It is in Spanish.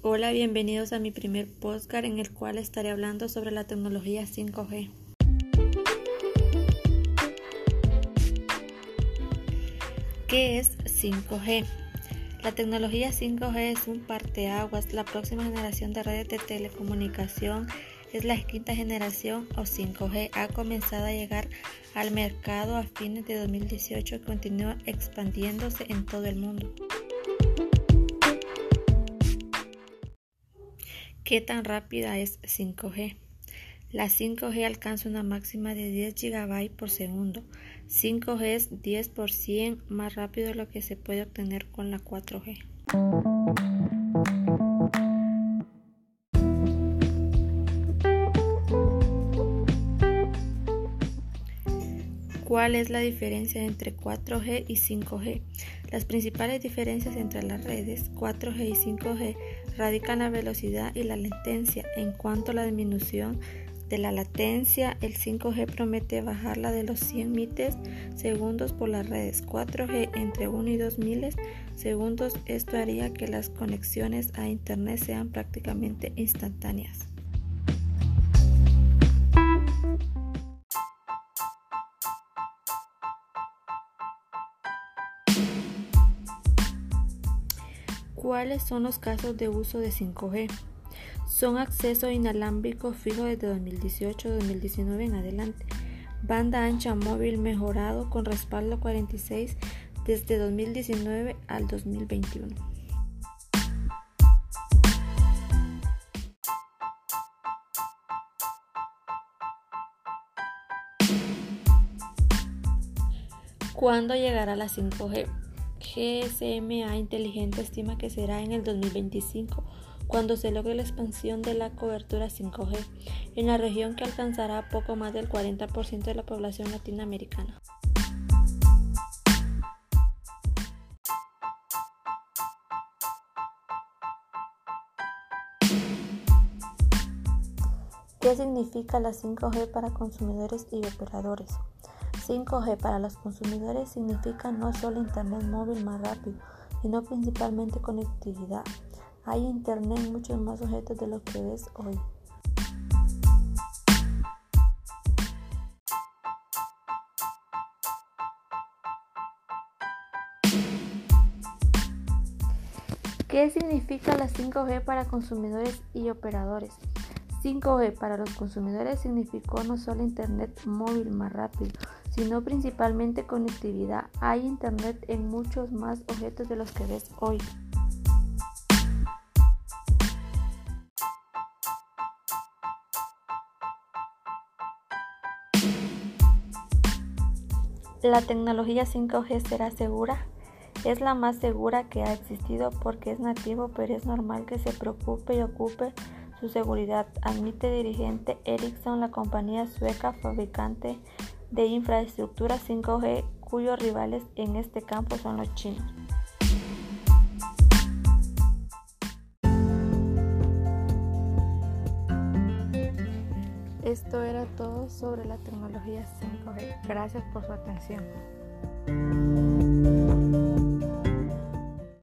Hola, bienvenidos a mi primer podcast en el cual estaré hablando sobre la tecnología 5G. ¿Qué es 5G? La tecnología 5G es un parteaguas, la próxima generación de redes de telecomunicación es la quinta generación o 5G. Ha comenzado a llegar al mercado a fines de 2018 y continúa expandiéndose en todo el mundo. ¿Qué tan rápida es 5G? La 5G alcanza una máxima de 10 GB por segundo. 5G es 10 por 100 más rápido de lo que se puede obtener con la 4G. ¿Cuál es la diferencia entre 4G y 5G? Las principales diferencias entre las redes 4G y 5G radican la velocidad y la latencia. En cuanto a la disminución de la latencia, el 5G promete bajarla de los 100 miles segundos por las redes 4G entre 1 y 2 miles segundos. Esto haría que las conexiones a Internet sean prácticamente instantáneas. ¿Cuáles son los casos de uso de 5G? Son acceso inalámbrico fijo desde 2018-2019 en adelante. Banda ancha móvil mejorado con respaldo 46 desde 2019 al 2021. ¿Cuándo llegará la 5G? GSMA Inteligente estima que será en el 2025 cuando se logre la expansión de la cobertura 5G en la región que alcanzará poco más del 40% de la población latinoamericana. ¿Qué significa la 5G para consumidores y operadores? 5G para los consumidores significa no solo Internet móvil más rápido, sino principalmente conectividad. Hay Internet en muchos más objetos de lo que ves hoy. ¿Qué significa la 5G para consumidores y operadores? 5G para los consumidores significó no solo Internet móvil más rápido, sino principalmente conectividad. Hay Internet en muchos más objetos de los que ves hoy. La tecnología 5G será segura. Es la más segura que ha existido porque es nativo, pero es normal que se preocupe y ocupe su seguridad, admite dirigente Ericsson, la compañía sueca fabricante de infraestructura 5G cuyos rivales en este campo son los chinos. Esto era todo sobre la tecnología 5G. Gracias por su atención.